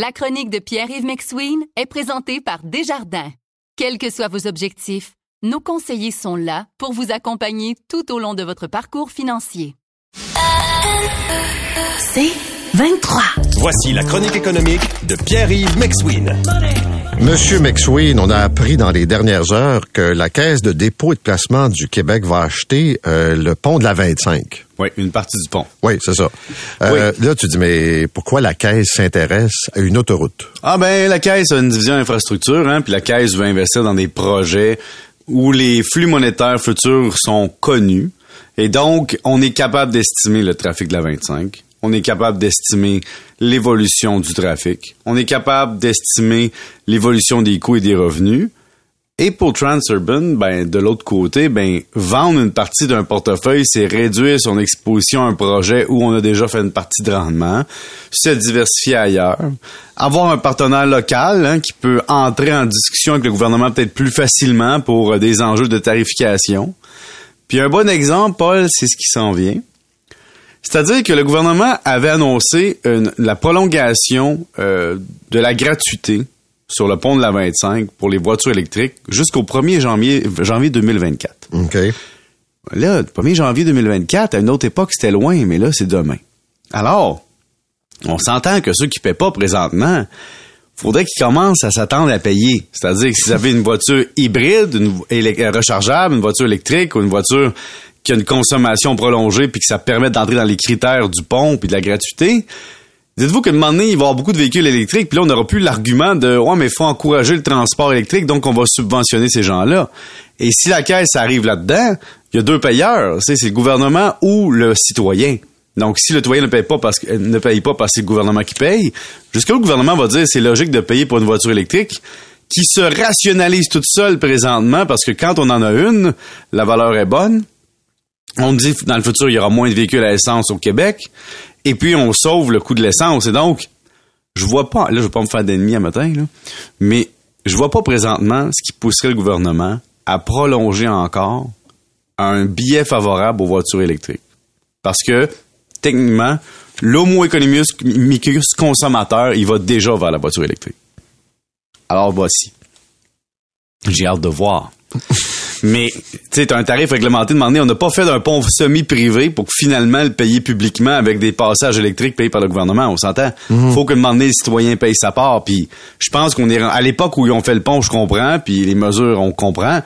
La chronique de Pierre-Yves McSween est présentée par Desjardins. Quels que soient vos objectifs, nos conseillers sont là pour vous accompagner tout au long de votre parcours financier. C'est 23. Voici la chronique économique de Pierre-Yves McSween. Monsieur McSween, on a appris dans les dernières heures que la Caisse de dépôt et de placement du Québec va acheter euh, le pont de la 25. Oui, une partie du pont. Oui, c'est ça. Euh, Là, tu dis, mais pourquoi la Caisse s'intéresse à une autoroute? Ah ben, la Caisse a une division infrastructure, hein, puis la Caisse veut investir dans des projets où les flux monétaires futurs sont connus. Et donc, on est capable d'estimer le trafic de la 25. On est capable d'estimer l'évolution du trafic. On est capable d'estimer l'évolution des coûts et des revenus. Et pour Transurban, ben, de l'autre côté, ben, vendre une partie d'un portefeuille, c'est réduire son exposition à un projet où on a déjà fait une partie de rendement, se diversifier ailleurs, avoir un partenaire local hein, qui peut entrer en discussion avec le gouvernement peut-être plus facilement pour euh, des enjeux de tarification. Puis un bon exemple, Paul, c'est ce qui s'en vient. C'est-à-dire que le gouvernement avait annoncé la prolongation euh, de la gratuité sur le pont de la 25 pour les voitures électriques jusqu'au 1er janvier, janvier 2024. OK. Là, le 1er janvier 2024, à une autre époque, c'était loin, mais là, c'est demain. Alors, on s'entend que ceux qui paient pas présentement, faudrait qu'ils commencent à s'attendre à payer. C'est-à-dire que si vous avez une voiture hybride, une rechargeable, une voiture électrique ou une voiture qui a une consommation prolongée puis que ça permet d'entrer dans les critères du pont puis de la gratuité, Dites-vous qu'à un moment il va y avoir beaucoup de véhicules électriques, puis là, on n'aura plus l'argument de Ouais, mais il faut encourager le transport électrique, donc on va subventionner ces gens-là. Et si la caisse arrive là-dedans, il y a deux payeurs, c'est le gouvernement ou le citoyen. Donc, si le citoyen ne paye pas parce que euh, ne paye pas parce que c'est le gouvernement qui paye, jusqu'à le gouvernement va dire c'est logique de payer pour une voiture électrique qui se rationalise toute seule présentement parce que quand on en a une, la valeur est bonne. On dit dans le futur, il y aura moins de véhicules à essence au Québec. Et puis, on sauve le coût de l'essence. Et donc, je vois pas, là, je vais pas me faire d'ennemis à matin, là, mais je vois pas présentement ce qui pousserait le gouvernement à prolonger encore un billet favorable aux voitures électriques. Parce que, techniquement, l'homo economicus consommateur, il va déjà vers la voiture électrique. Alors, voici. J'ai hâte de voir. Mais, tu sais, t'as un tarif réglementé demandé. On n'a pas fait d'un pont semi-privé pour finalement le payer publiquement avec des passages électriques payés par le gouvernement. On s'entend. Faut que demander les citoyens payent sa part. Puis, je pense qu'on est à l'époque où ils ont fait le pont, je comprends. Puis les mesures, on comprend.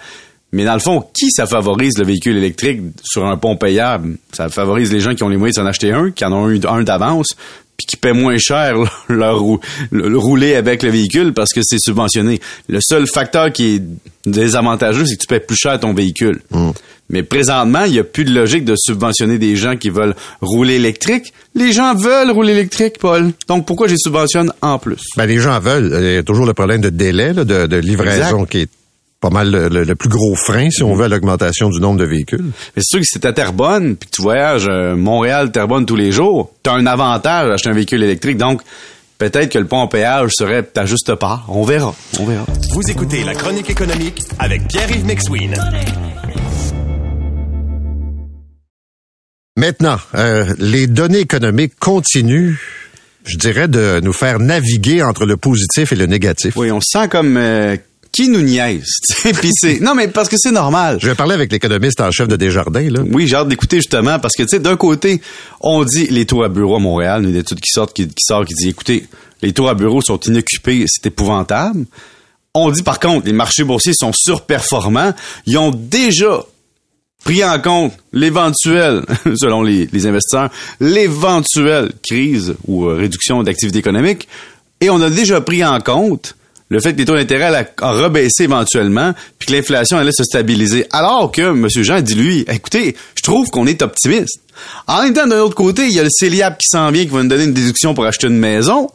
Mais dans le fond, qui ça favorise le véhicule électrique sur un pont payable? Ça favorise les gens qui ont les moyens de s'en acheter un, qui en ont eu un d'avance, puis qui paient moins cher leur rou- le, le rouler avec le véhicule parce que c'est subventionné. Le seul facteur qui est désavantageux, c'est que tu paies plus cher ton véhicule. Mais présentement, il n'y a plus de logique de subventionner des gens qui veulent rouler électrique. Les gens veulent rouler électrique, Paul. Donc pourquoi je les subventionne en plus? Ben, les gens veulent. Il y a toujours le problème de délai, là, de, de livraison Exact. qui est pas mal le, le- le plus gros frein, si on veut, à l'augmentation du nombre de véhicules. Mais c'est sûr que si t'es à Terrebonne, puis que tu voyages euh, Montréal-Terrebonne tous les jours, t'as un avantage d'acheter un véhicule électrique. Donc, peut-être que le pont à péage serait ta juste part. On verra. On verra. Vous écoutez la chronique économique avec Pierre-Yves McSween. Maintenant, euh, les données économiques continuent, je dirais, de nous faire naviguer entre le positif et le négatif. Oui, on se sent comme euh, qui nous niaise? c'est non mais parce que c'est normal. Je vais parler avec l'économiste en chef de Desjardins, là. Oui, j'ai hâte d'écouter justement parce que tu sais d'un côté, on dit les taux à bureau à Montréal, une étude qui sort qui, qui sort qui dit écoutez, les taux à bureau sont inoccupés, c'est épouvantable. On dit par contre les marchés boursiers sont surperformants, ils ont déjà pris en compte l'éventuelle, selon les, les investisseurs, l'éventuelle crise ou euh, réduction d'activité économique, et on a déjà pris en compte le fait que les taux d'intérêt allaient en rebaisser éventuellement, puis que l'inflation allait se stabiliser. Alors que M. Jean dit, lui, écoutez, je trouve qu'on est optimiste. En même temps, d'un autre côté, il y a le CELIAP qui s'en vient, qui va nous donner une déduction pour acheter une maison.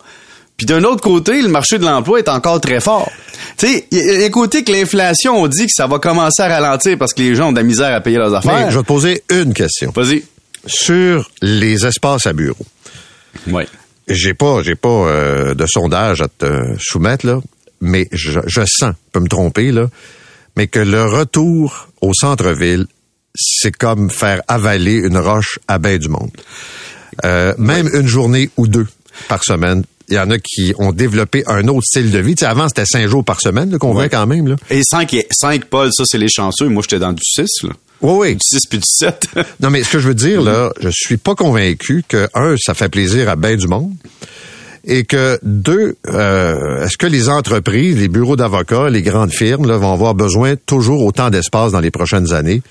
Puis d'un autre côté, le marché de l'emploi est encore très fort. Tu sais, a côté que l'inflation, on dit que ça va commencer à ralentir parce que les gens ont de la misère à payer leurs Mais affaires. je vais te poser une question. Vas-y. Sur les espaces à bureau. Oui. J'ai pas, j'ai pas euh, de sondage à te soumettre, là, mais je, je sens, je peux me tromper, là, mais que le retour au centre-ville, c'est comme faire avaler une roche à bain du monde. Euh, même une journée ou deux par semaine, Il y en a qui ont développé un autre style de vie. Tu sais, avant, c'était cinq jours par semaine qu'on voit Ouais. quand même. Là. Et 5, et 5 Paul, ça, c'est les chanceux. Moi, j'étais dans du 6, là. Oui, oui. Du 6 puis du 7. Non, mais ce que je veux dire, là, je suis pas convaincu que, un, ça fait plaisir à bien du monde. Et que, deux, euh, est-ce que les entreprises, les bureaux d'avocats, les grandes firmes, là, vont avoir besoin toujours autant d'espace dans les prochaines années?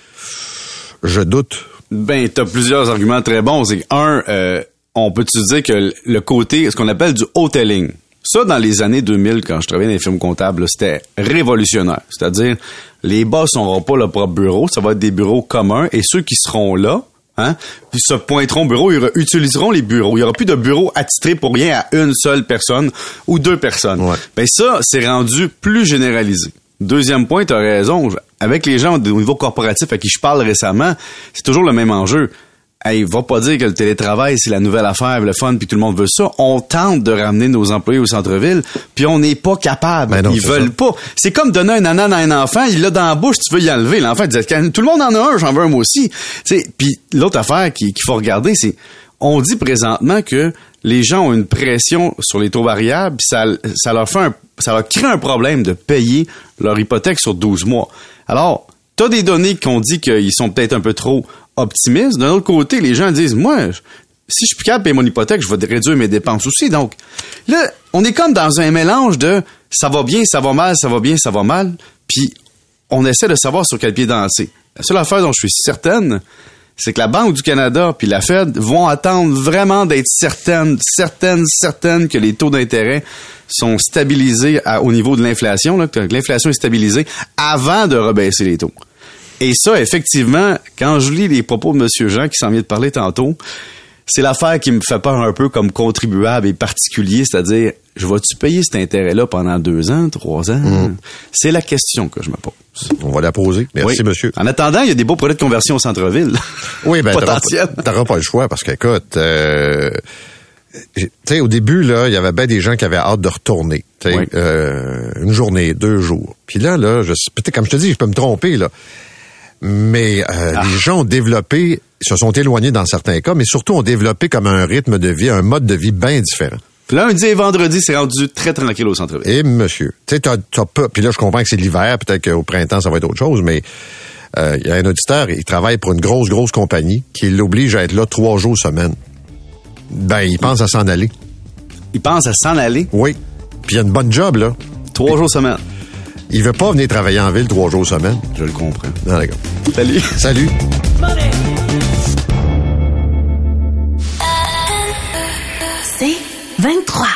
Je doute. Ben, t'as plusieurs arguments très bons. Un, euh, on peut-tu dire que le côté, ce qu'on appelle du hoteling, ça, dans les années 2000, quand je travaillais dans les firmes comptables, c'était révolutionnaire. C'est-à-dire, les boss n'auront pas leur propre bureau, ça va être des bureaux communs, et ceux qui seront là, hein, puis se pointeront au bureau, ils utiliseront les bureaux. Il y aura plus de bureaux attitrés pour rien à une seule personne ou deux personnes. Ouais. Ben ça, c'est rendu plus généralisé. Deuxième point, tu as raison. Avec les gens au niveau corporatif à qui je parle récemment, c'est toujours le même enjeu. Hey, va pas dire que le télétravail, c'est la nouvelle affaire, le fun, puis tout le monde veut ça. On tente de ramener nos employés au centre-ville, puis on n'est pas capable. Ben non, Ils veulent ça. pas. C'est comme donner un ananas à un enfant, il l'a dans la bouche, tu veux y enlever. L'enfant dit, tout le monde en a un, j'en veux un moi aussi. Puis l'autre affaire qui- qu'il faut regarder, c'est, on dit présentement que les gens ont une pression sur les taux variables, puis ça, ça leur fait un, ça leur crée un problème de payer leur hypothèque sur 12 mois. Alors, t'as des données qu'on dit qu'ils sont peut-être un peu trop optimistes. D'un autre côté, les gens disent, moi, si je suis capable de payer mon hypothèque, je vais réduire mes dépenses aussi. Donc, là, on est comme dans un mélange de ça va bien, ça va mal, ça va bien, ça va mal, puis on essaie de savoir sur quel pied danser. La seule affaire dont je suis certaine, c'est que la Banque du Canada puis la Fed vont attendre vraiment d'être certaines, certaines, certaines que les taux d'intérêt sont stabilisés au niveau de l'inflation, que l'inflation est stabilisée avant de rebaisser les taux. Et ça, effectivement, quand je lis les propos de M. Jean qui s'en vient de parler tantôt, c'est l'affaire qui me fait peur un peu comme contribuable et particulier, c'est-à-dire, je vais-tu payer cet intérêt-là pendant deux ans, trois ans? C'est la question que je me pose. On va la poser. Merci, Oui. monsieur. En attendant, il y a des beaux projets de conversion au centre-ville. Oui, ben, t'auras Potentiel. pas- t'auras pas le choix parce qu'écoute, euh, tu sais, au début, là, il y avait bien des gens qui avaient hâte de retourner. Oui. euh, une journée, deux jours. Puis là, là, je, comme je te dis, je peux me tromper, là. Mais euh, Ah. les gens ont développé, se sont éloignés dans certains cas, mais surtout ont développé comme un rythme de vie, un mode de vie bien différent. Lundi et vendredi, c'est rendu très tranquille au centre-ville. Et monsieur, tu sais, t'as, pas. Puis là, je comprends que c'est l'hiver, peut-être qu'au printemps, ça va être autre chose, mais euh, il y a un auditeur, il travaille pour une grosse, grosse compagnie qui l'oblige à être là trois jours semaine. Ben, il pense à s'en aller. Ils pensent à s'en aller? Oui. Puis il y a une bonne job, là. trois jours semaine. Il veut pas venir travailler en ville trois jours semaine. Je le comprends. Non, d'accord. Salut. Salut. C'est 23.